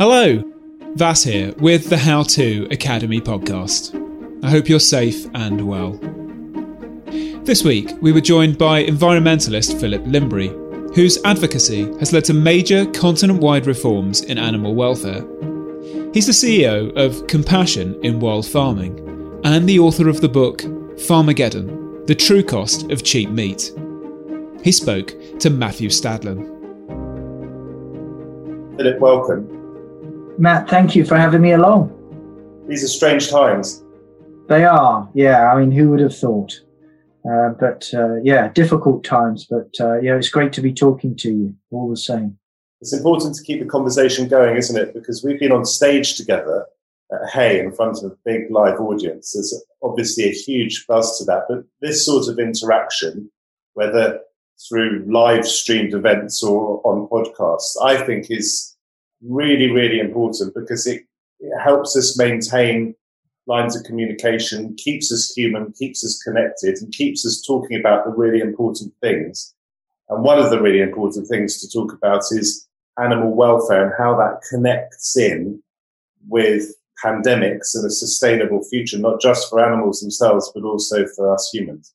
Hello, Vas here with the How To Academy podcast. I hope you're safe and well. This week, we were joined by environmentalist Philip Lymbery, whose advocacy has led to major continent wide reforms in animal welfare. He's the CEO of Compassion in World Farming and the author of the book Farmageddon The True Cost of Cheap Meat. He spoke to Matthew Stadlen. Philip, welcome. Matt, thank you for having me along. These are strange times. They are, yeah. I mean, who would have thought? Uh, but uh, yeah, difficult times. But uh, yeah, it's great to be talking to you all the same. It's important to keep the conversation going, isn't it? Because we've been on stage together at Hay in front of a big live audience. There's obviously a huge buzz to that. But this sort of interaction, whether through live streamed events or on podcasts, I think is really, really important because it, it helps us maintain lines of communication, keeps us human, keeps us connected, and keeps us talking about the really important things. And one of the really important things to talk about is animal welfare and how that connects in with pandemics and a sustainable future, not just for animals themselves, but also for us humans.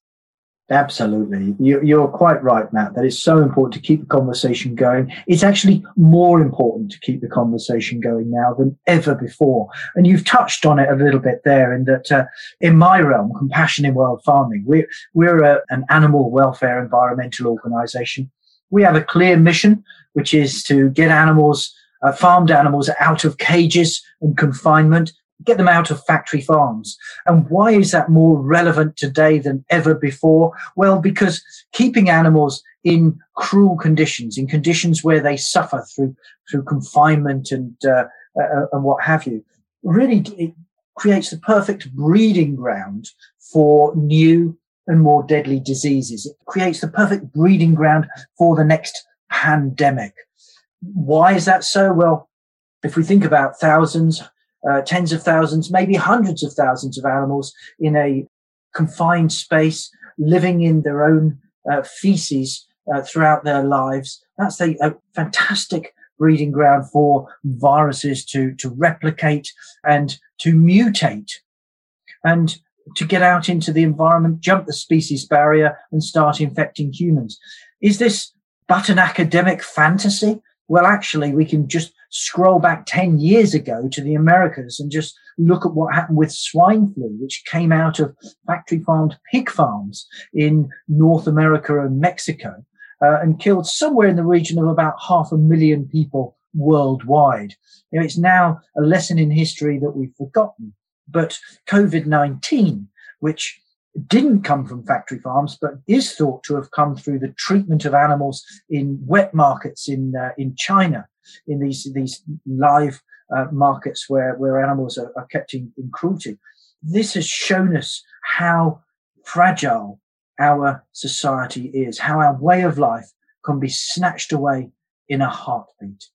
Absolutely. You, are quite right, Matt. That it's so important to keep the conversation going. It's actually more important to keep the conversation going now than ever before. And you've touched on it a little bit there in that, uh, in my realm, Compassion in World Farming, we're, we're a, an animal welfare environmental organization. We have a clear mission, which is to get animals, uh, farmed animals out of cages and confinement get them out of factory farms. And why is that more relevant today than ever before? Well, because keeping animals in cruel conditions, in conditions where they suffer through through confinement and uh, uh, and what have you, really it creates the perfect breeding ground for new and more deadly diseases. It creates the perfect breeding ground for the next pandemic. Why is that so? Well, if we think about thousands, uh, tens of thousands, maybe hundreds of thousands of animals in a confined space, living in their own uh, feces uh, throughout their lives. That's a, a, fantastic breeding ground for viruses to, to replicate and to mutate and to get out into the environment, jump the species barrier and start infecting humans. Is this but an academic fantasy? Well, actually, we can just scroll back 10 years ago to the Americas and just look at what happened with swine flu, which came out of factory farmed pig farms in North America and Mexico uh, and killed somewhere in the region of about half a million people worldwide. You know, it's now a lesson in history that we've forgotten. But COVID 19, which didn't come from factory farms, but is thought to have come through the treatment of animals in wet markets in uh, in China, in these these live uh, markets where where animals are, are kept in, in cruelty. This has shown us how fragile our society is, how our way of life can be snatched away in a heartbeat.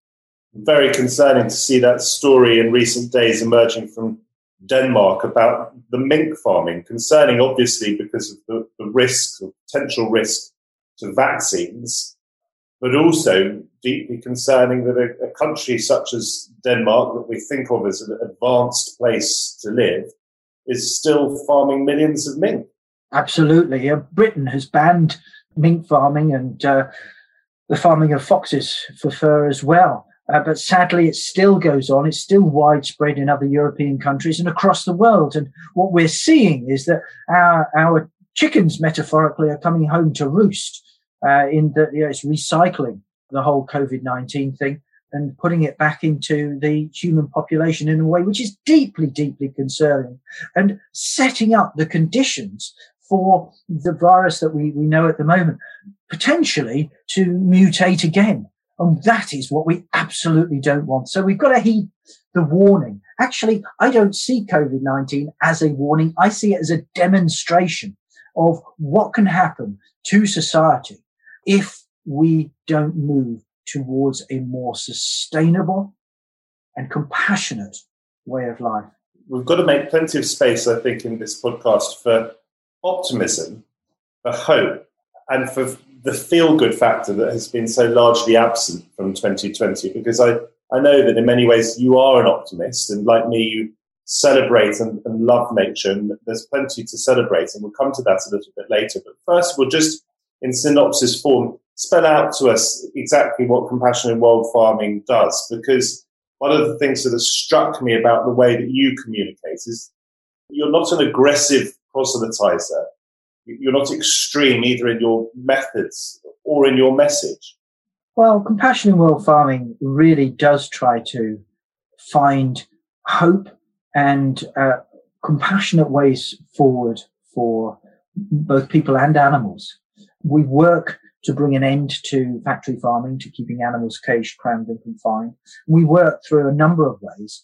Very concerning to see that story in recent days emerging from Denmark about the mink farming, concerning obviously because of the, the risk, the potential risk to vaccines, but also deeply concerning that a, a, country such as Denmark, that we think of as an advanced place to live, is still farming millions of mink. Absolutely. Uh, Britain has banned mink farming and uh, the farming of foxes for fur as well. Uh, but sadly, it still goes on. It's still widespread in other European countries and across the world. And what we're seeing is that our, our chickens, metaphorically, are coming home to roost uh, in that you know, it's recycling the whole COVID 19 thing and putting it back into the human population in a way which is deeply, deeply concerning and setting up the conditions for the virus that we, we know at the moment potentially to mutate again. And that is what we absolutely don't want. So we've got to heed the warning. Actually, I don't see COVID 19 as a warning. I see it as a demonstration of what can happen to society if we don't move towards a more sustainable and compassionate way of life. We've got to make plenty of space, I think, in this podcast for optimism, for hope, and for the feel good factor that has been so largely absent from 2020. Because I, I know that in many ways you are an optimist, and like me, you celebrate and, and love nature, and there's plenty to celebrate, and we'll come to that a little bit later. But first, we'll just in synopsis form spell out to us exactly what compassion in world farming does because one of the things that has struck me about the way that you communicate is you're not an aggressive proselytizer. You're not extreme either in your methods or in your message. Well, compassion in world farming really does try to find hope and uh, compassionate ways forward for both people and animals. We work to bring an end to factory farming, to keeping animals caged, crammed, and confined. We work through a number of ways,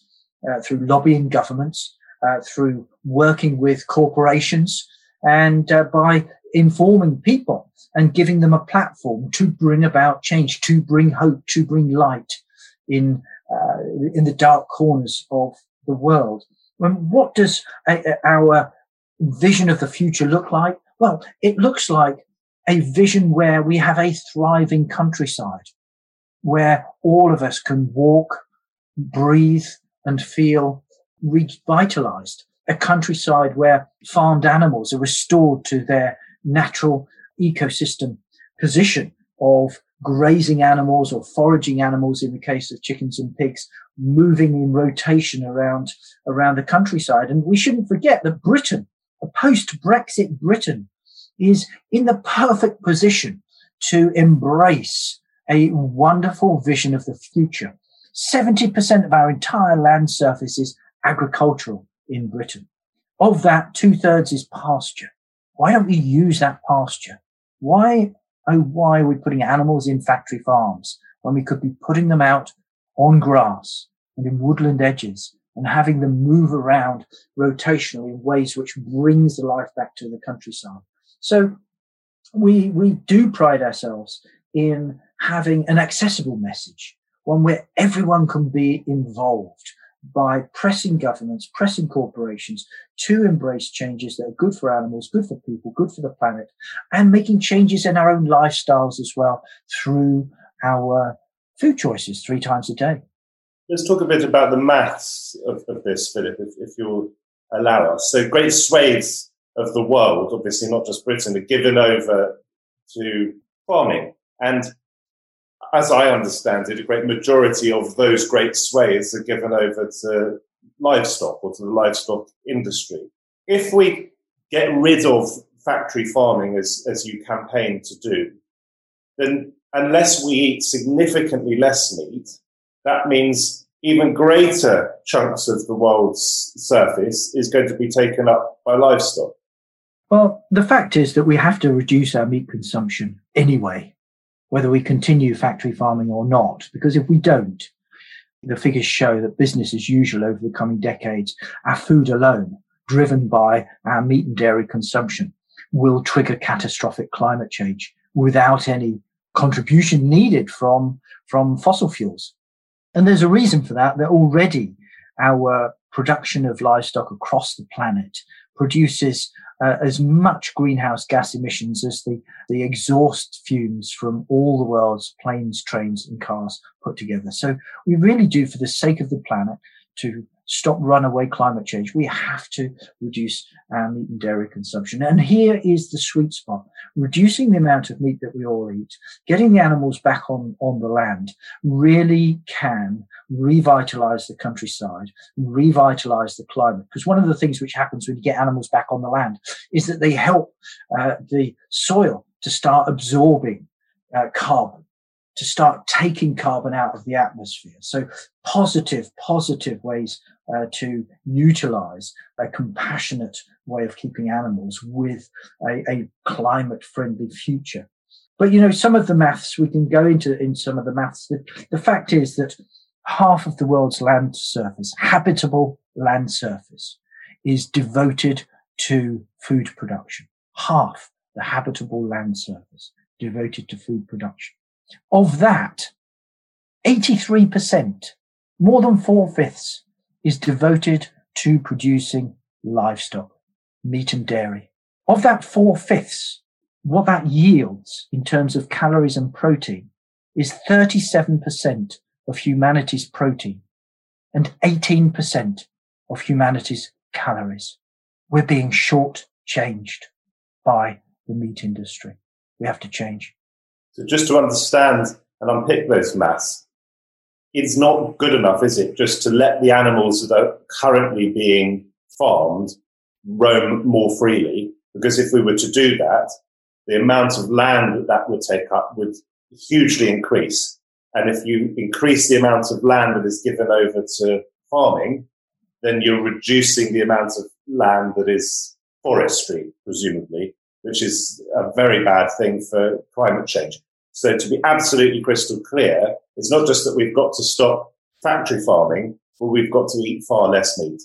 uh, through lobbying governments, uh, through working with corporations, and uh, by informing people and giving them a platform to bring about change, to bring hope, to bring light in uh, in the dark corners of the world. And what does our vision of the future look like? Well, it looks like a vision where we have a thriving countryside, where all of us can walk, breathe, and feel revitalized. A countryside where farmed animals are restored to their natural ecosystem position of grazing animals or foraging animals in the case of chickens and pigs moving in rotation around around the countryside and we shouldn't forget that britain a post brexit britain is in the perfect position to embrace a wonderful vision of the future. 70% of our entire land surface is agricultural in Britain. Of that, two thirds is pasture. Why don't we use that pasture? Why, oh, why are we putting animals in factory farms when we could be putting them out on grass and in woodland edges and having them move around rotationally in ways which brings the life back to the countryside? So we, we do pride ourselves in having an accessible message, one where everyone can be involved by pressing governments, pressing corporations to embrace changes that are good for animals, good for people, good for the planet, and making changes in our own lifestyles as well through our food choices three times a day. Let's talk a bit about the maths of, of this, Philip, if, if you'll allow us. So, great swathes of the world, obviously not just Britain, are given over to farming. And as I understand it, a great majority of those great swathes are given over to livestock or to the livestock industry. If we get rid of factory farming as, as you campaign to do, then unless we eat significantly less meat, that means even greater chunks of the world's surface is going to be taken up by livestock. Well, the fact is that we have to reduce our meat consumption anyway, whether we continue factory farming or not, because if we don't, the figures show that business as usual over the coming decades, our food alone, driven by our meat and dairy consumption, will trigger catastrophic climate change without any contribution needed from, from fossil fuels. And there's a reason for that, that already our production of livestock across the planet produces uh, as much greenhouse gas emissions as the, the exhaust fumes from all the world's planes, trains, and cars put together. So we really do, for the sake of the planet, to stop runaway climate change, we have to reduce our meat and dairy consumption. And here is the sweet spot. Reducing the amount of meat that we all eat, getting the animals back on, on the land really can revitalize the countryside, revitalize the climate. Because one of the things which happens when you get animals back on the land is that they help uh, the soil to start absorbing uh, carbon to start taking carbon out of the atmosphere. So positive, positive ways uh, to utilize a compassionate way of keeping animals with a, a climate friendly future. But you know, some of the maths we can go into in some of the maths. The, the fact is that half of the world's land surface, habitable land surface, is devoted to food production. Half the habitable land surface devoted to food production. Of that, 83%, more than four fifths, is devoted to producing livestock, meat and dairy. Of that four fifths, what that yields in terms of calories and protein is 37% of humanity's protein and 18% of humanity's calories. We're being short-changed by the meat industry. We have to change. So just to understand and unpick those maths, it's not good enough, is it, just to let the animals that are currently being farmed roam more freely? Because if we were to do that, the amount of land that that would take up would hugely increase. And if you increase the amount of land that is given over to farming, then you're reducing the amount of land that is forestry, presumably, which is a very bad thing for climate change. So to be absolutely crystal clear, it's not just that we've got to stop factory farming, but we've got to eat far less meat.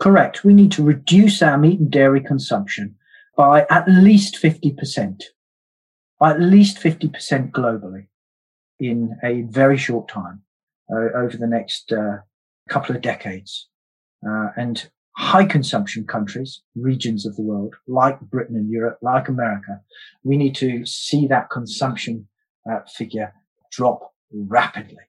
Correct. We need to reduce our meat and dairy consumption by at least 50%, by at least 50% globally in a very short time uh, over the next uh, couple of decades. Uh, and high consumption countries, regions of the world, like Britain and Europe, like America, we need to see that consumption uh, figure drop rapidly.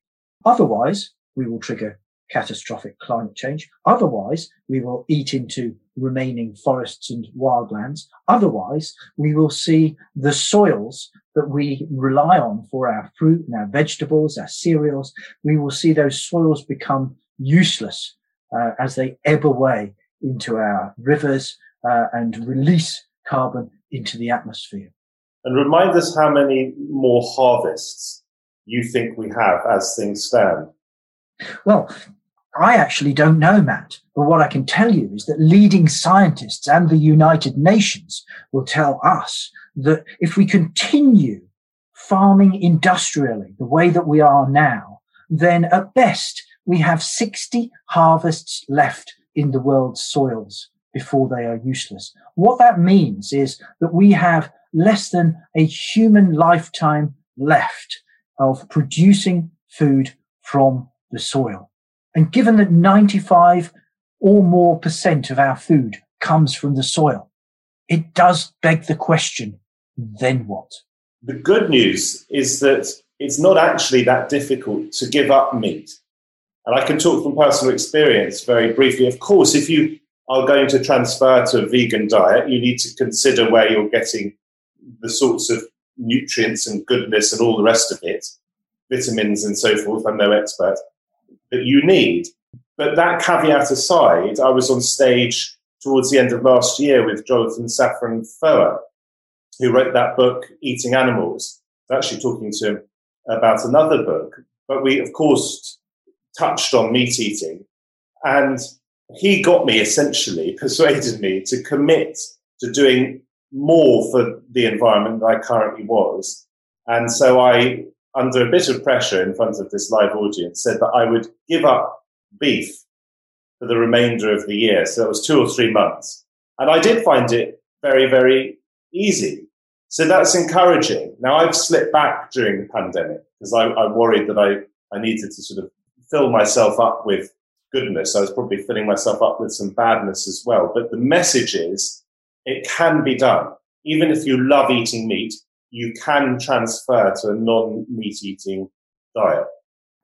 Otherwise, we will trigger catastrophic climate change. Otherwise, we will eat into remaining forests and wildlands. Otherwise, we will see the soils that we rely on for our fruit and our vegetables, our cereals. We will see those soils become useless uh, as they ebb away into our rivers uh, and release carbon into the atmosphere. And remind us how many more harvests you think we have as things stand. Well, I actually don't know, Matt. But what I can tell you is that leading scientists and the United Nations will tell us that if we continue farming industrially the way that we are now, then at best we have 60 harvests left in the world's soils before they are useless. What that means is that we have less than a human lifetime left of producing food from the soil. And given that 95 or more percent of our food comes from the soil, it does beg the question, then what? The good news is that it's not actually that difficult to give up meat. And I can talk from personal experience very briefly. Of course, if you are going to transfer to a vegan diet, you need to consider where you're getting the sorts of nutrients and goodness and all the rest of it, vitamins and so forth, I'm no expert, that you need. But that caveat aside, I was on stage towards the end of last year with Jonathan Safran Foer, who wrote that book, Eating Animals. I was actually talking to him about another book. But we, of course, touched on meat eating. And he got me essentially, persuaded me to commit to doing more for the environment than I currently was. And so I, under a bit of pressure in front of this live audience, said that I would give up beef for the remainder of the year. So it was two or three months. And I did find it very, very easy. So that's encouraging. Now I've slipped back during the pandemic because I, I worried that I, I needed to sort of fill myself up with goodness. I was probably filling myself up with some badness as well. But the message is it can be done. Even if you love eating meat, you can transfer to a non-meat eating diet.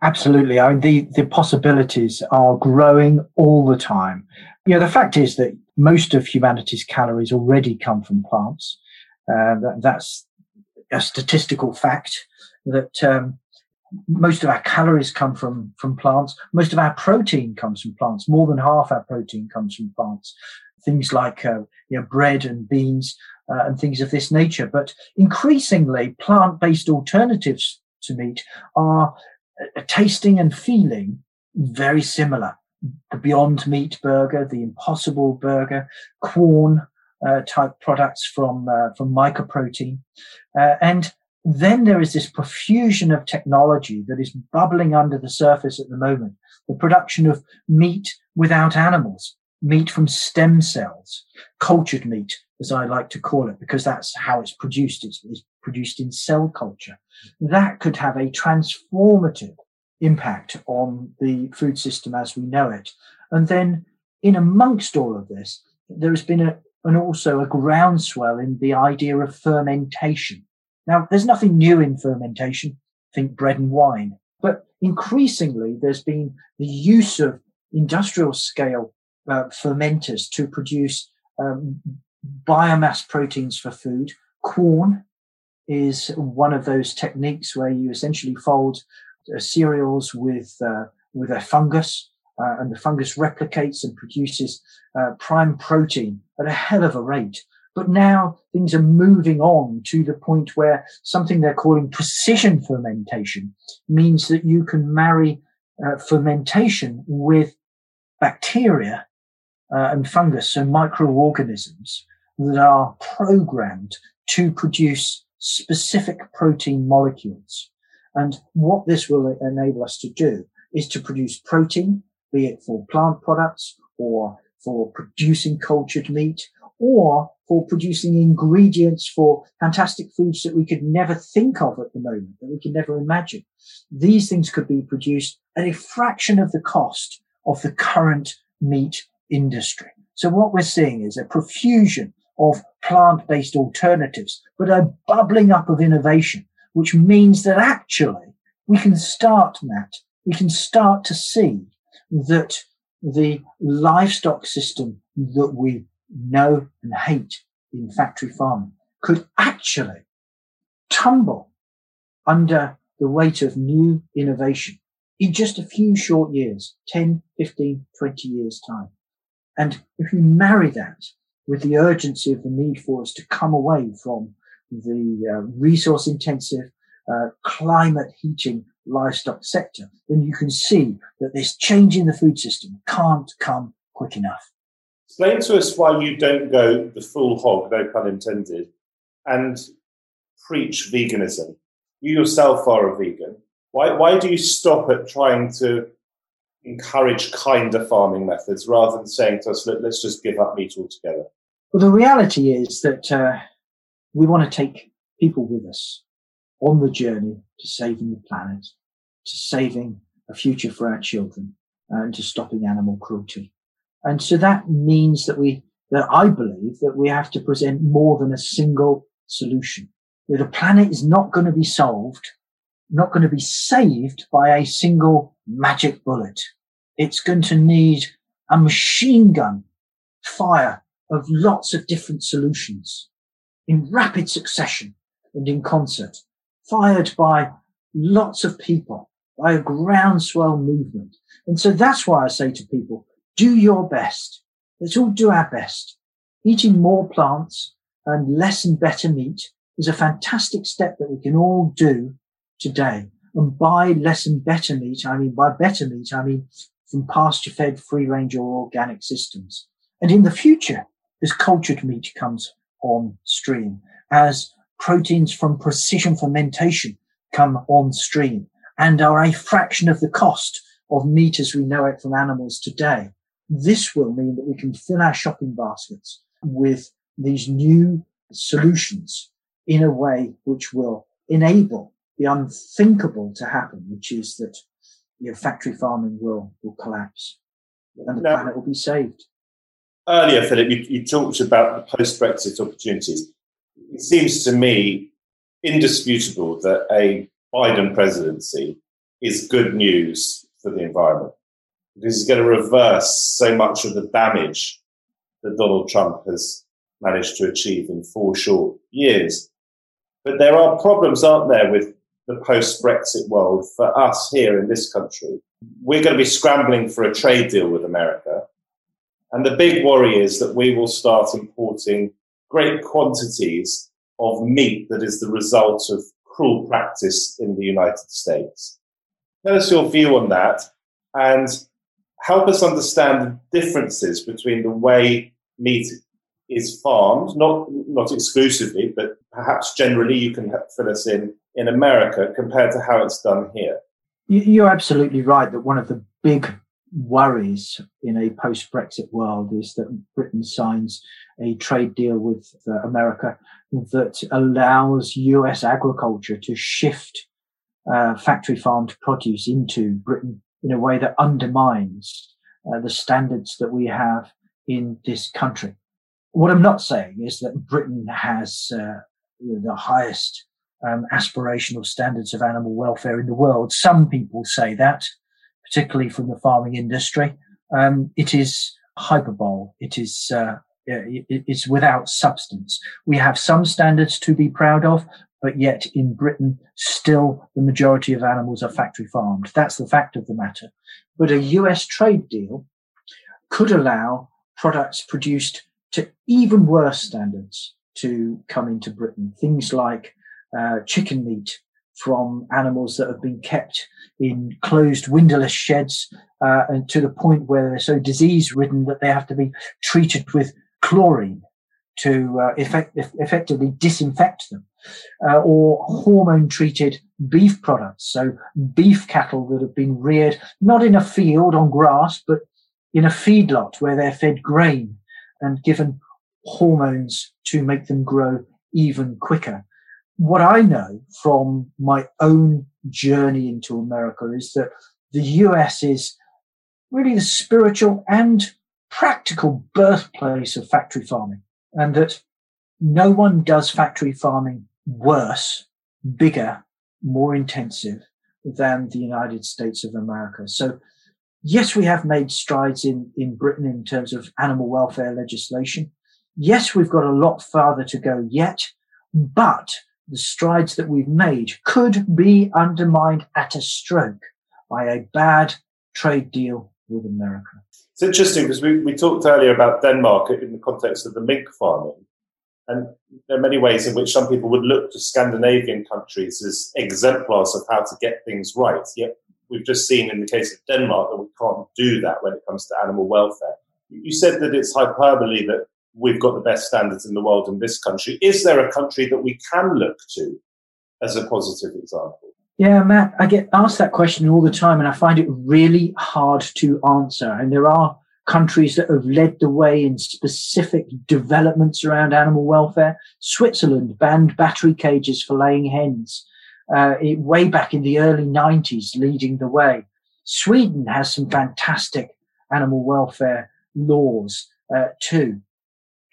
Absolutely. I mean, the, the possibilities are growing all the time. You know, the fact is that most of humanity's calories already come from plants. Uh, that, that's a statistical fact that um, most of our calories come from from plants. Most of our protein comes from plants. More than half our protein comes from plants. Things like uh, you know, bread and beans uh, and things of this nature. But increasingly, plant-based alternatives to meat are uh, tasting and feeling very similar. The Beyond Meat burger, the Impossible burger, Quorn uh, type products from uh, from mycoprotein, uh, and then there is this profusion of technology that is bubbling under the surface at the moment. The production of meat without animals, meat from stem cells, cultured meat, as I like to call it, because that's how it's produced. It's, it's produced in cell culture. That could have a transformative impact on the food system as we know it. And then in amongst all of this, there has been a, also a groundswell in the idea of fermentation now, there's nothing new in fermentation. Think bread and wine. But increasingly, there's been the use of industrial scale uh, fermenters to produce um, biomass proteins for food. Quorn is one of those techniques where you essentially fold uh, cereals with uh, with a fungus, uh, and the fungus replicates and produces uh, prime protein at a hell of a rate. But now things are moving on to the point where something they're calling precision fermentation means that you can marry uh, fermentation with bacteria uh, and fungus, so microorganisms that are programmed to produce specific protein molecules. And what this will enable us to do is to produce protein, be it for plant products or for producing cultured meat or for producing ingredients for fantastic foods that we could never think of at the moment, that we could never imagine. These things could be produced at a fraction of the cost of the current meat industry. So what we're seeing is a profusion of plant-based alternatives, but a bubbling up of innovation, which means that actually we can start, Matt, we can start to see that the livestock system that we know and hate in factory farming could actually tumble under the weight of new innovation in just a few short years 10, 15, 20 years' time. And if you marry that with the urgency of the need for us to come away from the uh, resource intensive, uh, climate heating livestock sector, then you can see that this change in the food system can't come quick enough. Explain to us why you don't go the full hog, no pun intended, and preach veganism. You yourself are a vegan. Why, why do you stop at trying to encourage kinder farming methods rather than saying to us, Look, let's just give up meat altogether? Well, the reality is that uh, we want to take people with us on the journey to saving the planet, to saving a future for our children, and to stopping animal cruelty. And so that means that we, that I believe that we have to present more than a single solution. The planet is not going to be solved, not going to be saved by a single magic bullet. It's going to need a machine gun fire of lots of different solutions in rapid succession and in concert, fired by lots of people, by a groundswell movement. And so that's why I say to people, do your best. Let's all do our best. Eating more plants and less and better meat is a fantastic step that we can all do today. And by less and better meat, I mean by better meat, I mean from pasture fed, free range or organic systems. And in the future, as cultured meat comes on stream, as proteins from precision fermentation come on stream and are a fraction of the cost of meat as we know it from animals today, this will mean that we can fill our shopping baskets with these new solutions in a way which will enable the unthinkable to happen, which is that you know, factory farming will, will collapse and the now, planet will be saved. Earlier, Philip, you, you talked about the post Brexit opportunities. It seems to me indisputable that a Biden presidency is good news for the environment because it's going to reverse so much of the damage that Donald Trump has managed to achieve in four short years. But there are problems, aren't there, with the post Brexit world for us here in this country. We're going to be scrambling for a trade deal with America. And the big worry is that we will start importing great quantities of meat that is the result of cruel practice in the United States. Tell us your view on that and help us understand the differences between the way meat is farmed, not, not exclusively, but perhaps generally you can fill us in, in America compared to how it's done here. You're absolutely right that one of the big worries in a post Brexit world is that Britain signs a trade deal with uh, America that allows US agriculture to shift uh, factory farmed produce into Britain in a way that undermines uh, the standards that we have in this country. What I'm not saying is that Britain has uh, you know, the highest um, aspirational standards of animal welfare in the world. Some people say that, particularly from the farming industry. Um, it is hyperbole. It is uh, it's without substance. We have some standards to be proud of, but yet in Britain, still the majority of animals are factory farmed. That's the fact of the matter. But a US trade deal could allow products produced to even worse standards to come into Britain. Things like uh, chicken meat from animals that have been kept in closed windowless sheds uh, and to the point where they're so disease ridden that they have to be treated with chlorine to uh, effect- effectively disinfect them, uh, or hormone treated beef products. So beef cattle that have been reared not in a field on grass, but in a feedlot where they're fed grain and given hormones to make them grow even quicker. What I know from my own journey into America is that the US is really the spiritual and practical birthplace of factory farming and that no one does factory farming worse, bigger, more intensive than the United States of America. So yes, we have made strides in, in Britain in terms of animal welfare legislation. Yes, we've got a lot farther to go yet, but the strides that we've made could be undermined at a stroke by a bad trade deal with America. It's interesting because we, we talked earlier about Denmark in the context of the mink farming. And there are many ways in which some people would look to Scandinavian countries as exemplars of how to get things right. Yet we've just seen in the case of Denmark that we can't do that when it comes to animal welfare. You said that it's hyperbole that we've got the best standards in the world in this country. Is there a country that we can look to as a positive example? Yeah, Matt, I get asked that question all the time, and I find it really hard to answer. And there are countries that have led the way in specific developments around animal welfare. Switzerland banned battery cages for laying hens uh, it, way back in the early 90s, leading the way. Sweden has some fantastic animal welfare laws uh, too.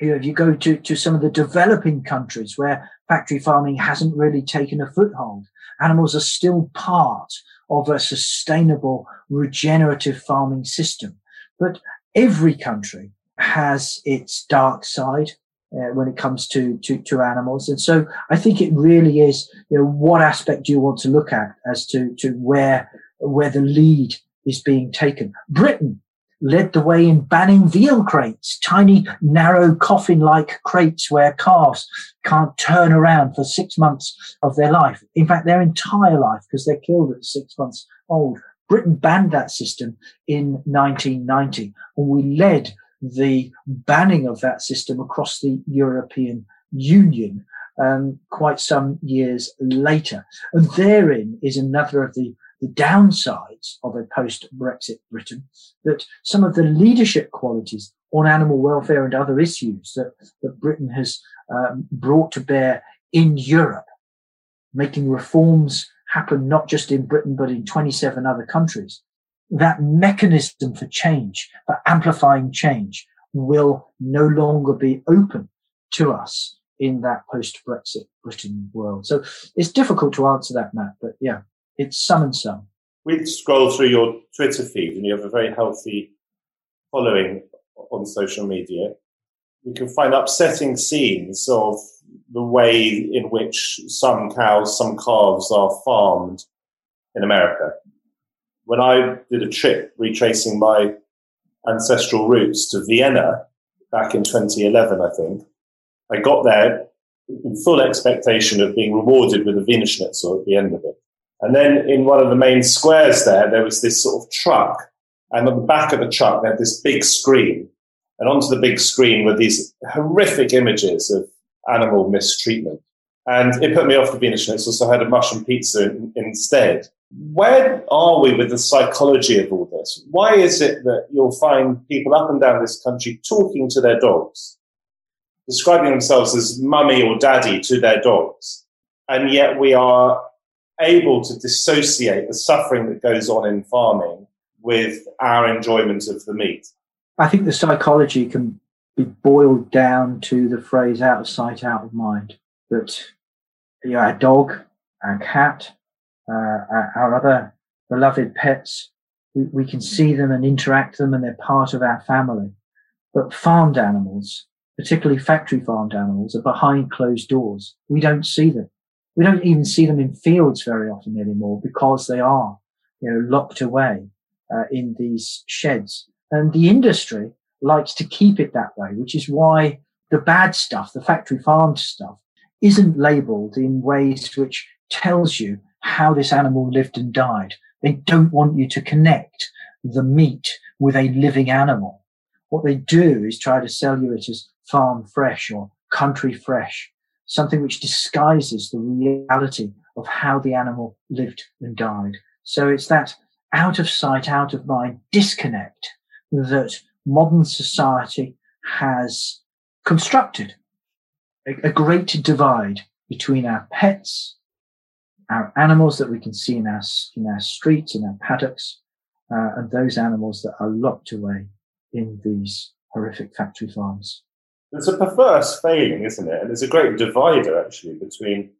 You know, if you go to, to some of the developing countries where factory farming hasn't really taken a foothold, animals are still part of a sustainable regenerative farming system. But every country has its dark side uh, when it comes to, to, to animals. And so I think it really is, you know, what aspect do you want to look at as to, to where, where the lead is being taken? Britain led the way in banning veal crates, tiny, narrow coffin-like crates where calves can't turn around for six months of their life. In fact, their entire life because they're killed at six months old. Britain banned that system in 1990 and we led the banning of that system across the European Union um, quite some years later. And therein is another of the the downsides of a post-Brexit Britain, that some of the leadership qualities on animal welfare and other issues that, that Britain has um, brought to bear in Europe, making reforms happen not just in Britain, but in 27 other countries, that mechanism for change, for amplifying change, will no longer be open to us in that post-Brexit Britain world. So it's difficult to answer that, Matt, but yeah, it's some and some. we scroll through your Twitter feed and you have a very healthy following on social media. You can find upsetting scenes of the way in which some cows, some calves are farmed in America. When I did a trip retracing my ancestral roots to Vienna back in 2011, I think, I got there in full expectation of being rewarded with a Wiener Schnitzel at the end of it. And then in one of the main squares there, there was this sort of truck. And on the back of the truck, they had this big screen. And onto the big screen were these horrific images of animal mistreatment. And it put me off the Wiener Schnitzel, so I had a mushroom pizza in, instead. Where are we with the psychology of all this? Why is it that you'll find people up and down this country talking to their dogs, describing themselves as mummy or daddy to their dogs, and yet we are able to dissociate the suffering that goes on in farming with our enjoyment of the meat? I think the psychology can be boiled down to the phrase out of sight, out of mind. That you know, our dog, our cat, uh, our, other beloved pets, we, we can see them and interact them and they're part of our family. But farmed animals, particularly factory farmed animals, are behind closed doors. We don't see them. We don't even see them in fields very often anymore because they are, you know, locked away uh, in these sheds. And the industry likes to keep it that way, which is why the bad stuff, the factory farmed stuff, isn't labeled in ways which tells you how this animal lived and died. They don't want you to connect the meat with a living animal. What they do is try to sell you it as farm fresh or country fresh something which disguises the reality of how the animal lived and died. So it's that out of sight, out of mind disconnect that modern society has constructed a, a great divide between our pets, our animals that we can see in our, in our streets, in our paddocks, uh, and those animals that are locked away in these horrific factory farms. It's a perverse failing, isn't it? And there's a great divider actually between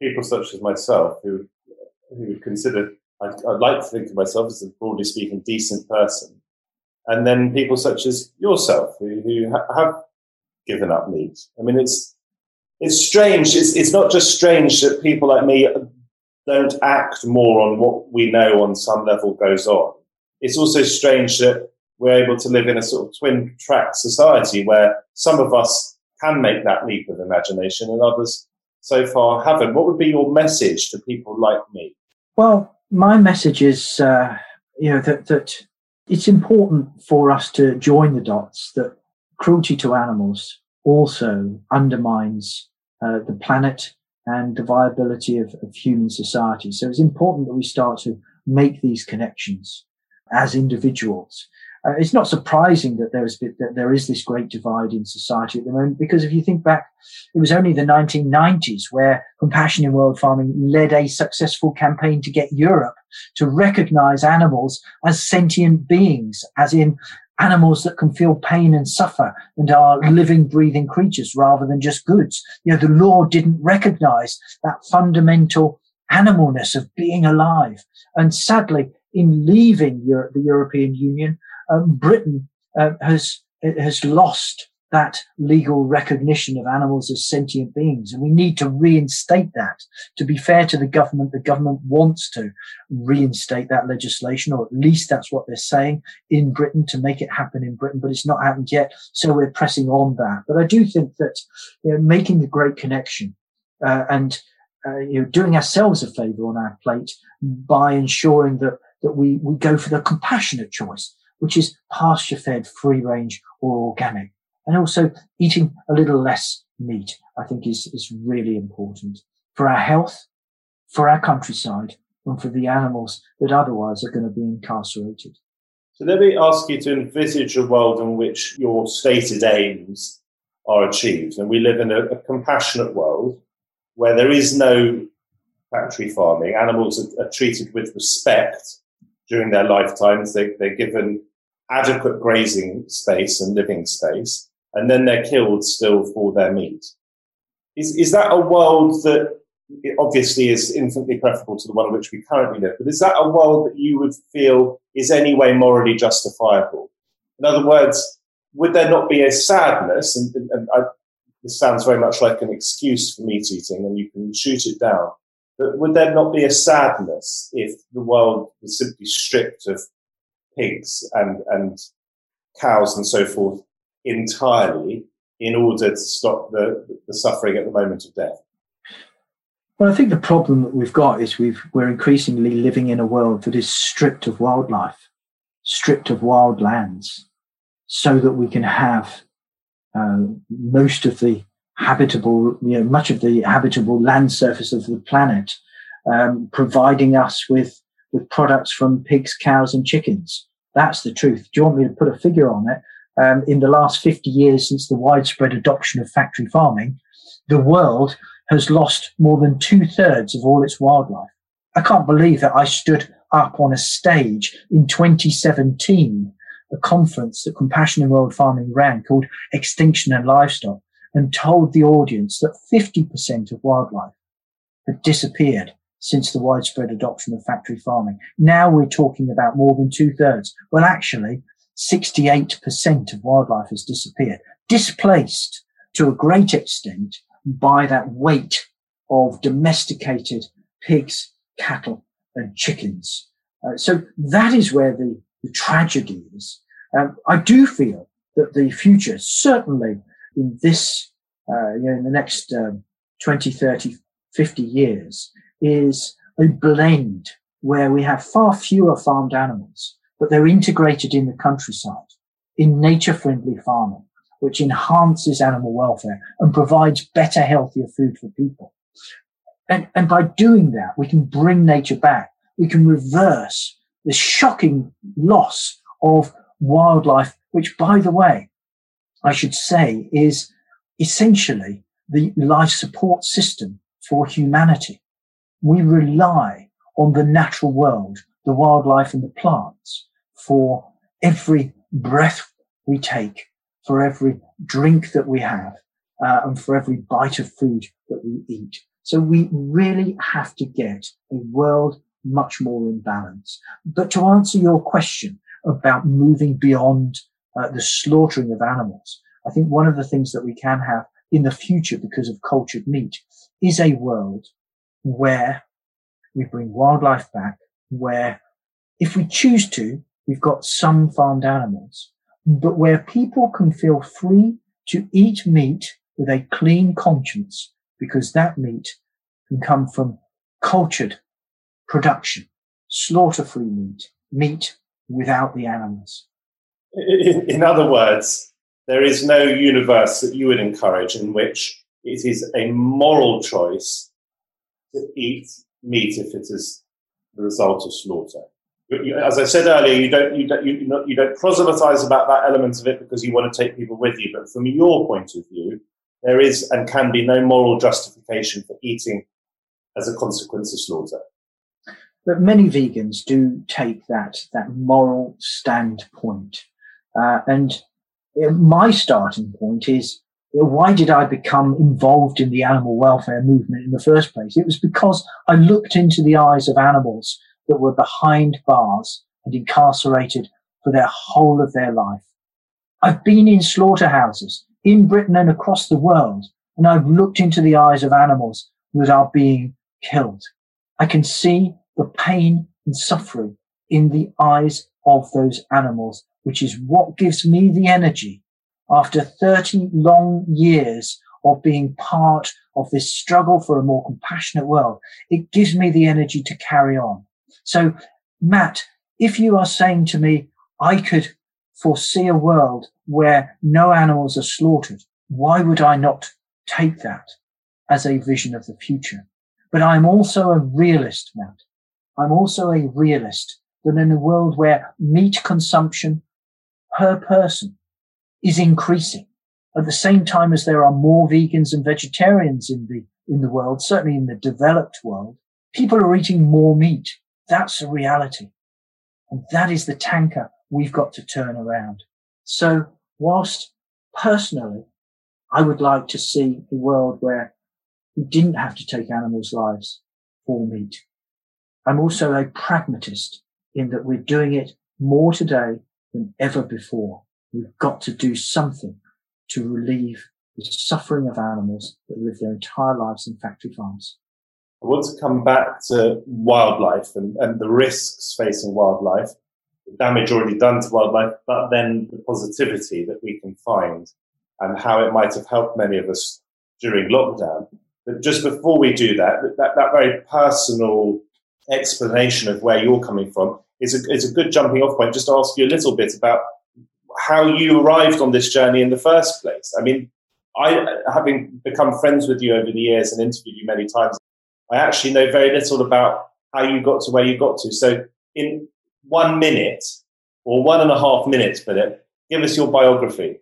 people such as myself who who consider I, would like to think of myself as a broadly speaking decent person, and then people such as yourself who, who ha- have given up meat. I mean, it's it's strange. It's it's not just strange that people like me don't act more on what we know on some level goes on. It's also strange that we're able to live in a sort of twin track society where some of us can make that leap of imagination and others so far haven't. What would be your message to people like me? Well, my message is, uh, you know, that, that it's important for us to join the dots that cruelty to animals also undermines uh, the planet and the viability of, of human society. So it's important that we start to make these connections as individuals. Uh, it's not surprising that there is that there is this great divide in society at the moment because if you think back, it was only the 1990s where Compassion in World Farming led a successful campaign to get Europe to recognize animals as sentient beings, as in animals that can feel pain and suffer and are living, breathing creatures rather than just goods. You know, the law didn't recognize that fundamental animalness of being alive. And sadly, in leaving Europe, the European Union, um, Britain uh, has has lost that legal recognition of animals as sentient beings. And we need to reinstate that. To be fair to the government, the government wants to reinstate that legislation, or at least that's what they're saying in Britain to make it happen in Britain, but it's not happened yet. So we're pressing on that. But I do think that you know, making the great connection uh, and uh, you know, doing ourselves a favor on our plate by ensuring that that we, we go for the compassionate choice which is pasture fed, free range or organic. And also eating a little less meat, I think is, is really important for our health, for our countryside and for the animals that otherwise are going to be incarcerated. So let me ask you to envisage a world in which your stated aims are achieved. And we live in a, a compassionate world where there is no factory farming. Animals are, are treated with respect during their lifetimes. They, they're given adequate grazing space and living space, and then they're killed still for their meat. Is, is that a world that obviously is infinitely preferable to the one in which we currently live. But is that a world that you would feel is any way morally justifiable? In other words, would there not be a sadness? And, and I, this sounds very much like an excuse for meat eating, and you can shoot it down. But would there not be a sadness if the world was simply stripped of pigs and, and cows and so forth entirely in order to stop the, the suffering at the moment of death? Well, I think the problem that we've got is we've, we're increasingly living in a world that is stripped of wildlife, stripped of wild lands, so that we can have uh, most of the habitable, you know, much of the habitable land surface of the planet, um, providing us with with products from pigs, cows, and chickens. That's the truth. Do you want me to put a figure on it? Um, in the last 50 years since the widespread adoption of factory farming, the world has lost more than two thirds of all its wildlife. I can't believe that I stood up on a stage in 2017, a conference that Compassion in World Farming ran called Extinction and Livestock, and told the audience that 50% of wildlife had disappeared since the widespread adoption of factory farming. Now we're talking about more than two thirds. Well, actually, 68% of wildlife has disappeared, displaced to a great extent by that weight of domesticated pigs, cattle, and chickens. Uh, so that is where the, the tragedy is. Um, I do feel that the future, certainly in this, uh, you know, in the next um, 20, 30, 50 years, is a blend where we have far fewer farmed animals, but they're integrated in the countryside in nature friendly farming which enhances animal welfare and provides better, healthier food for people. And, and by doing that, we can bring nature back. We can reverse the shocking loss of wildlife, which, by the way, I should say is essentially the life support system for humanity. We rely on the natural world, the wildlife and the plants for every breath we take for every drink that we have uh, and for every bite of food that we eat. So we really have to get a world much more in balance. But to answer your question about moving beyond uh, the slaughtering of animals, I think one of the things that we can have in the future because of cultured meat is a world where we bring wildlife back, where if we choose to, we've got some farmed animals, but where people can feel free to eat meat with a clean conscience because that meat can come from cultured production, slaughter free meat, meat without the animals. In, in, other words, there is no universe that you would encourage in which it is a moral choice to eat meat if it is the result of slaughter as I said earlier, you don't you don't you, not, you don't proselytize about that element of it because you want to take people with you. But from your point of view, there is and can be no moral justification for eating as a consequence of slaughter. But many vegans do take that that moral standpoint, uh, and my starting point is why did I become involved in the animal welfare movement in the first place? It was because I looked into the eyes of animals that were behind bars and incarcerated for their whole of their life. I've been in slaughterhouses in Britain and across the world, and I've looked into the eyes of animals that are being killed. I can see the pain and suffering in the eyes of those animals, which is what gives me the energy after 30 long years of being part of this struggle for a more compassionate world. It gives me the energy to carry on. So, Matt, if you are saying to me, I could foresee a world where no animals are slaughtered, why would I not take that as a vision of the future? But I'm also a realist, Matt. I'm also a realist that in a world where meat consumption per person is increasing at the same time as there are more vegans and vegetarians in the, in the world, certainly in the developed world, people are eating more meat. That's a reality. And that is the tanker we've got to turn around. So whilst personally, I would like to see a world where we didn't have to take animals' lives for meat. I'm also a pragmatist in that we're doing it more today than ever before. We've got to do something to relieve the suffering of animals that live their entire lives in factory farms. I want to come back to wildlife and, and the risks facing wildlife, the damage already done to wildlife, but then the positivity that we can find and how it might have helped many of us during lockdown. But just before we do that, that, that very personal explanation of where you're coming from is a, is a good jumping off point. Just to ask you a little bit about how you arrived on this journey in the first place. I mean, I, having become friends with you over the years and interviewed you many times, I actually know very little about how you got to where you got to. So, in one minute or one and a half minutes, Philip, give us your biography.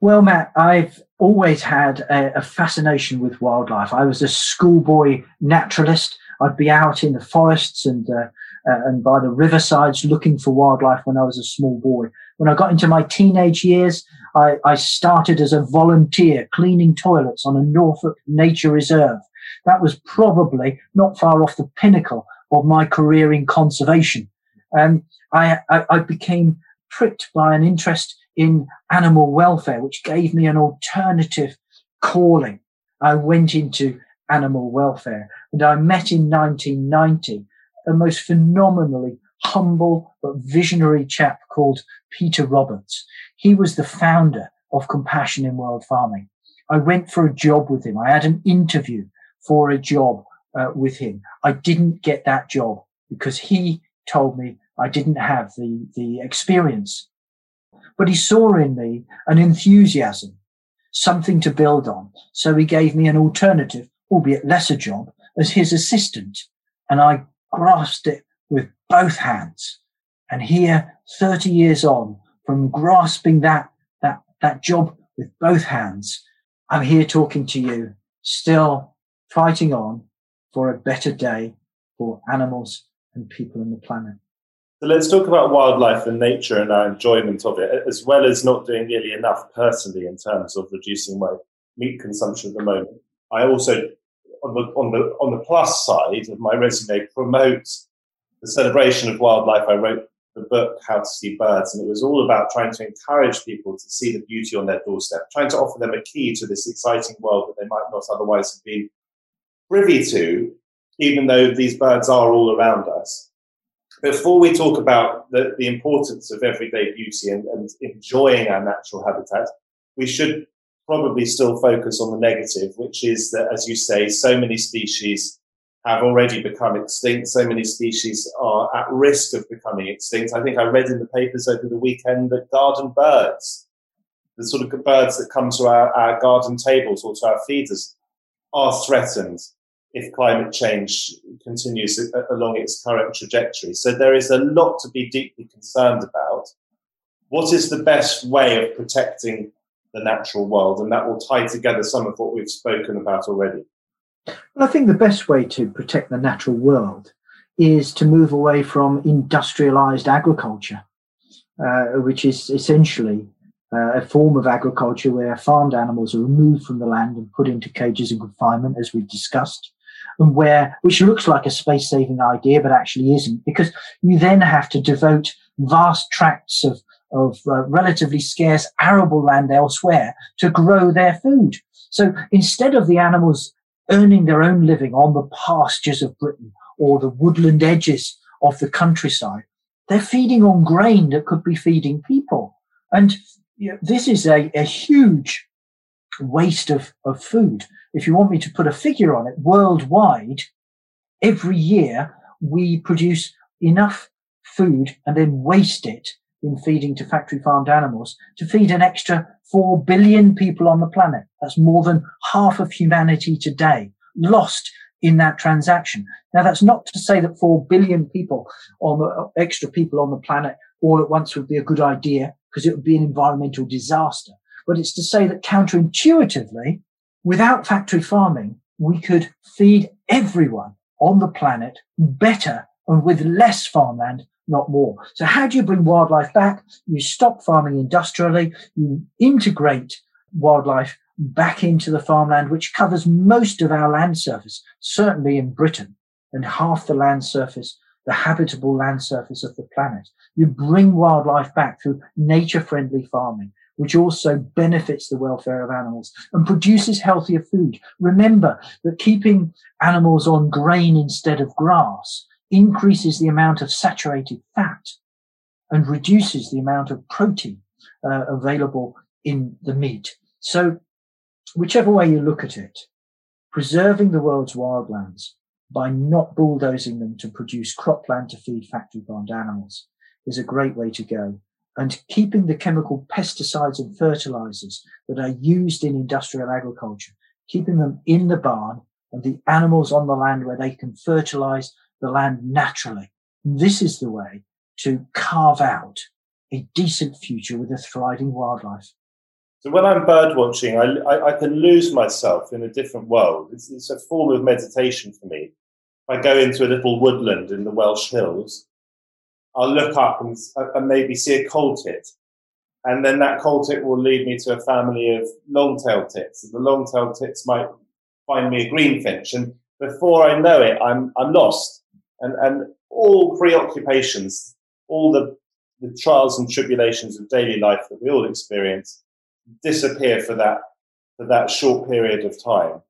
Well, Matt, I've always had a, a, fascination with wildlife. I was a schoolboy naturalist. I'd be out in the forests and uh, uh, and by the riversides looking for wildlife when I was a small boy. When I got into my teenage years, I, I started as a volunteer cleaning toilets on a Norfolk nature reserve. That was probably not far off the pinnacle of my career in conservation. Um, I, I, I became pricked by an interest in animal welfare, which gave me an alternative calling. I went into animal welfare and I met in 1990 a most phenomenally humble but visionary chap called Peter Roberts. He was the founder of Compassion in World Farming. I went for a job with him. I had an interview for a job uh, with him. I didn't get that job because he told me I didn't have the, the experience but he saw in me an enthusiasm, something to build on. So he gave me an alternative, albeit lesser job, as his assistant. And I grasped it with both hands. And here, 30 years on, from grasping that, that, that job with both hands, I'm here talking to you, still fighting on for a better day for animals and people on the planet. So let's talk about wildlife and nature and our enjoyment of it, as well as not doing nearly enough personally in terms of reducing my meat consumption at the moment. I also, on the on the on the plus side of my resume, promote the celebration of wildlife. I wrote the book How to See Birds, and it was all about trying to encourage people to see the beauty on their doorstep, trying to offer them a key to this exciting world that they might not otherwise have been privy to, even though these birds are all around us before we talk about the, the importance of everyday beauty and, and enjoying our natural habitat, we should probably still focus on the negative, which is that, as you say, so many species have already become extinct. So many species are at risk of becoming extinct. I think I read in the papers over the weekend that garden birds, the sort of birds that come to our, our garden tables or to our feeders, are threatened if climate change continues along its current trajectory. So there is a lot to be deeply concerned about. What is the best way of protecting the natural world? And that will tie together some of what we've spoken about already. Well, I think the best way to protect the natural world is to move away from industrialized agriculture, uh, which is essentially uh, a form of agriculture where farmed animals are removed from the land and put into cages and confinement, as we've discussed and where, which looks like a space saving idea, but actually isn't, because you then have to devote vast tracts of, of uh, relatively scarce arable land elsewhere to grow their food. So instead of the animals earning their own living on the pastures of Britain or the woodland edges of the countryside, they're feeding on grain that could be feeding people. And you know, this is a, a huge waste of, of food. If you want me to put a figure on it, worldwide, every year we produce enough food and then waste it in feeding to factory farmed animals to feed an extra 4 billion people on the planet. That's more than half of humanity today lost in that transaction. Now, that's not to say that 4 billion people on the extra people on the planet all at once would be a good idea because it would be an environmental disaster but it's to say that counterintuitively, without factory farming, we could feed everyone on the planet better and with less farmland, not more. So how do you bring wildlife back? You stop farming industrially, you integrate wildlife back into the farmland, which covers most of our land surface, certainly in Britain, and half the land surface, the habitable land surface of the planet. You bring wildlife back through nature friendly farming, which also benefits the welfare of animals and produces healthier food. Remember that keeping animals on grain instead of grass increases the amount of saturated fat and reduces the amount of protein uh, available in the meat. So whichever way you look at it, preserving the world's wildlands by not bulldozing them to produce cropland to feed factory farmed animals is a great way to go. And keeping the chemical pesticides and fertilizers that are used in industrial agriculture, keeping them in the barn and the animals on the land where they can fertilize the land naturally. This is the way to carve out a decent future with a thriving wildlife. So when I'm bird watching, I, I, I, can lose myself in a different world. It's, it's a form of meditation for me. I go into a little woodland in the Welsh hills, I'll look up and, uh, and maybe see a coal tit. And then that coal tit will lead me to a family of long-tailed tits. And the long-tailed tits might find me a greenfinch. And before I know it, I'm, I'm lost. And, and all preoccupations, all the, the trials and tribulations of daily life that we all experience disappear for that, for that short period of time.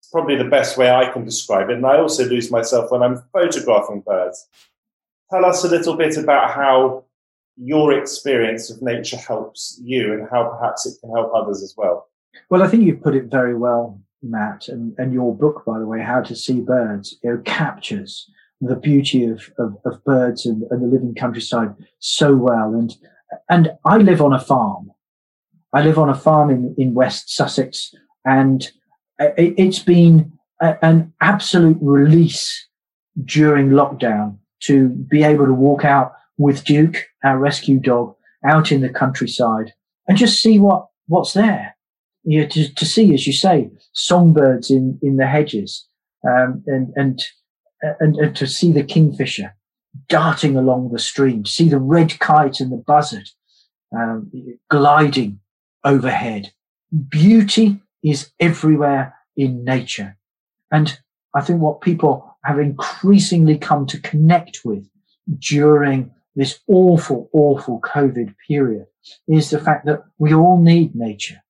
It's probably the best way I can describe it. And I also lose myself when I'm photographing birds tell us a little bit about how your experience of nature helps you and how perhaps it can help others as well. Well, I think you've put it very well, Matt, and, and your book, by the way, How to See Birds, you know, captures the beauty of, of, of birds and, and, the living countryside so well. And, and I live on a farm. I live on a farm in, in West Sussex and it, it's been a, an absolute release during lockdown to be able to walk out with Duke, our rescue dog, out in the countryside and just see what, what's there. You know, to, to see, as you say, songbirds in, in the hedges, um, and, and, and, and to see the kingfisher darting along the stream, see the red kite and the buzzard, um, gliding overhead. Beauty is everywhere in nature. And I think what people have increasingly come to connect with during this awful, awful COVID period is the fact that we all need nature.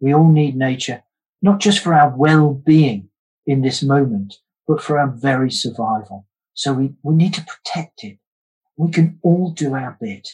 We all need nature, not just for our well-being in this moment, but for our very survival. So we, we need to protect it. We can all do our bit.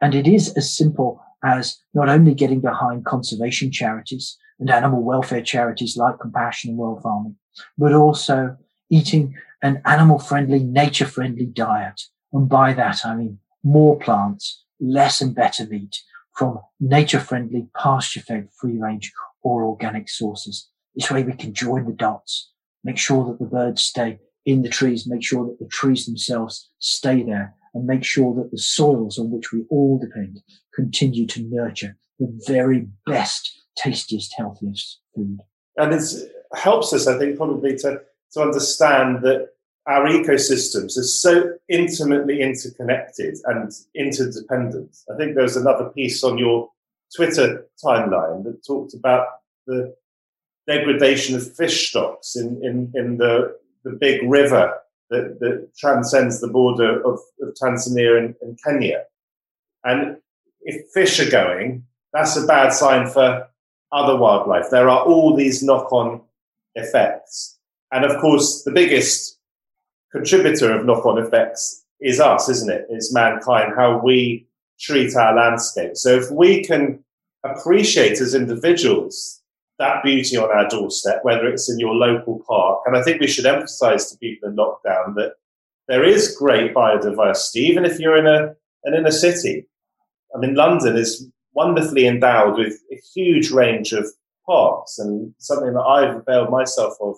And it is as simple as not only getting behind conservation charities and animal welfare charities like Compassion in World Farming, but also eating an animal friendly, nature friendly diet. And by that, I mean more plants, less and better meat from nature friendly, pasture fed, free range or organic sources. This way we can join the dots, make sure that the birds stay in the trees, make sure that the trees themselves stay there and make sure that the soils on which we all depend continue to nurture the very best, tastiest, healthiest food. And it helps us, I think, probably to to understand that our ecosystems are so intimately interconnected and interdependent. I think there's another piece on your Twitter timeline that talked about the degradation of fish stocks in, in, in the, the big river that, that transcends the border of, of Tanzania and, and Kenya. And if fish are going, that's a bad sign for other wildlife. There are all these knock on effects. And of course, the biggest contributor of knock on effects is us, isn't it? It's mankind, how we treat our landscape. So if we can appreciate as individuals that beauty on our doorstep, whether it's in your local park, and I think we should emphasize to people in lockdown that there is great biodiversity, even if you're in a an inner city. I mean, London is wonderfully endowed with a huge range of parks and something that I've availed myself of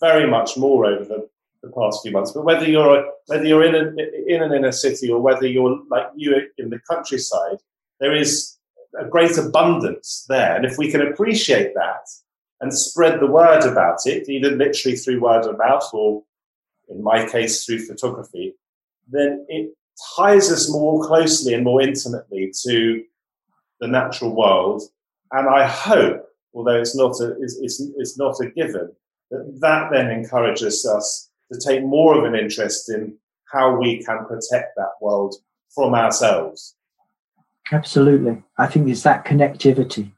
very much more over the, the past few months. But whether you're whether you're in an in an inner city or whether you're like you in the countryside, there is a great abundance there. And if we can appreciate that and spread the word about it, either literally through word of mouth or in my case through photography, then it ties us more closely and more intimately to the natural world. And I hope although it's not a, it's, it's, it's not a given, that, that then encourages us to take more of an interest in how we can protect that world from ourselves. Absolutely. I think it's that connectivity.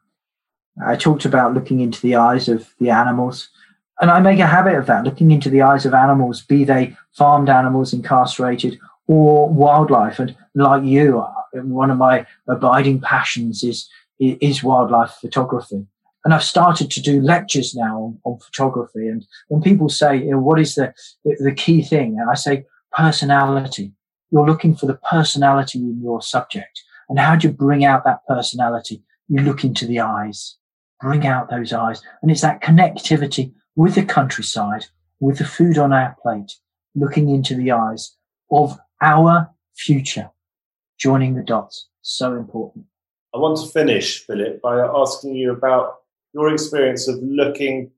I talked about looking into the eyes of the animals, and I make a habit of that, looking into the eyes of animals, be they farmed animals, incarcerated, or wildlife. And like you, uh, one of my abiding passions is is wildlife photography. And I've started to do lectures now on, on photography. And when people say, you know, what is the, the, the key thing? And I say, personality. You're looking for the personality in your subject. And how do you bring out that personality? You look into the eyes, bring out those eyes. And it's that connectivity with the countryside, with the food on our plate, looking into the eyes of our future, joining the dots. So important. I want to finish, Philip, by asking you about your experience of looking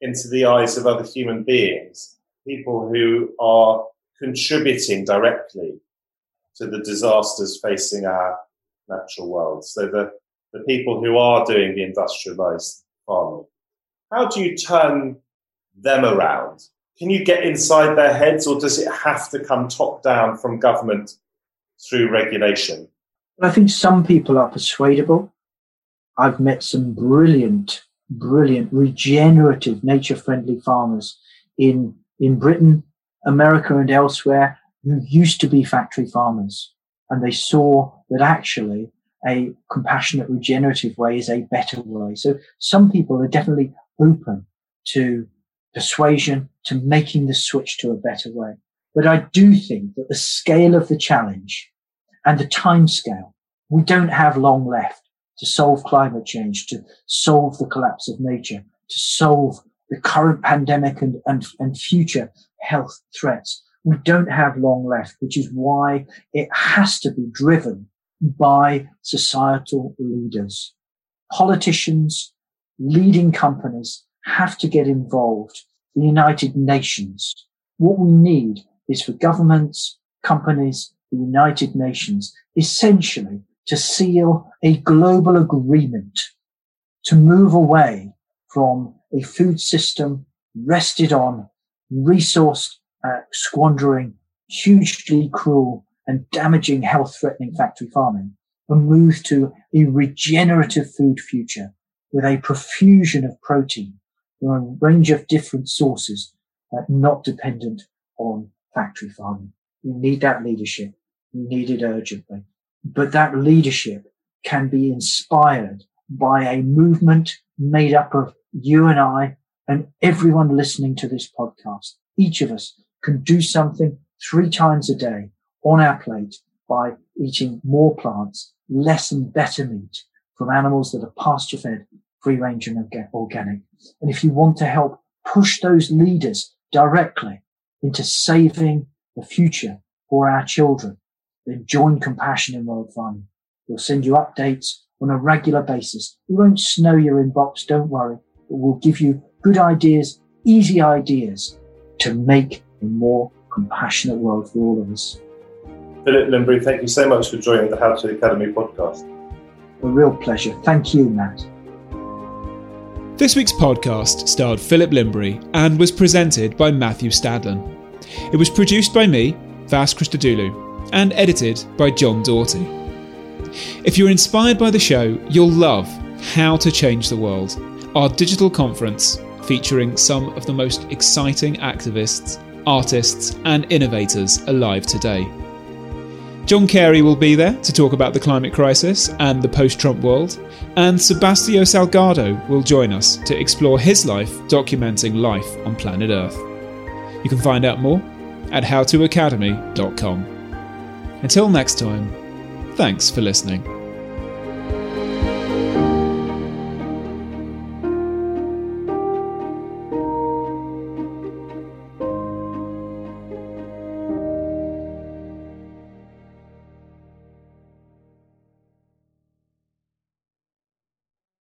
into the eyes of other human beings, people who are contributing directly to the disasters facing our natural world. So the, the people who are doing the industrialized farming. How do you turn them around? Can you get inside their heads or does it have to come top down from government through regulation? I think some people are persuadable. I've met some brilliant, brilliant, regenerative, nature friendly farmers in, in Britain, America, and elsewhere who used to be factory farmers. And they saw that actually a compassionate, regenerative way is a better way. So some people are definitely open to persuasion, to making the switch to a better way. But I do think that the scale of the challenge and the time scale, we don't have long left to solve climate change, to solve the collapse of nature, to solve the current pandemic and, and, and future health threats. We don't have long left, which is why it has to be driven by societal leaders. Politicians, leading companies have to get involved. The United Nations. What we need is for governments, companies, the United Nations, essentially to seal a global agreement to move away from a food system rested on resource uh, squandering, hugely cruel and damaging health threatening factory farming and move to a regenerative food future with a profusion of protein from a range of different sources, uh, not dependent on factory farming. We need that leadership. We need it urgently. But that leadership can be inspired by a movement made up of you and I and everyone listening to this podcast. Each of us can do something three times a day on our plate by eating more plants, less and better meat from animals that are pasture fed, free range and organic. And if you want to help push those leaders directly into saving the future for our children, then join Compassion in World Farming. We'll send you updates on a regular basis. We won't snow your inbox, don't worry, but we'll give you good ideas, easy ideas to make a more compassionate world for all of us. Philip Lymbery, thank you so much for joining the How to Academy podcast. A real pleasure. Thank you, Matt. This week's podcast starred Philip Lymbery and was presented by Matthew Stadlen. It was produced by me, Vas Christodoulou, and edited by John Doughty. If you're inspired by the show, you'll love How to Change the World, our digital conference featuring some of the most exciting activists, artists, and innovators alive today. John Kerry will be there to talk about the climate crisis and the post Trump world, and Sebastião Salgado will join us to explore his life documenting life on planet Earth. You can find out more at howtoacademy.com. Until next time, thanks for listening.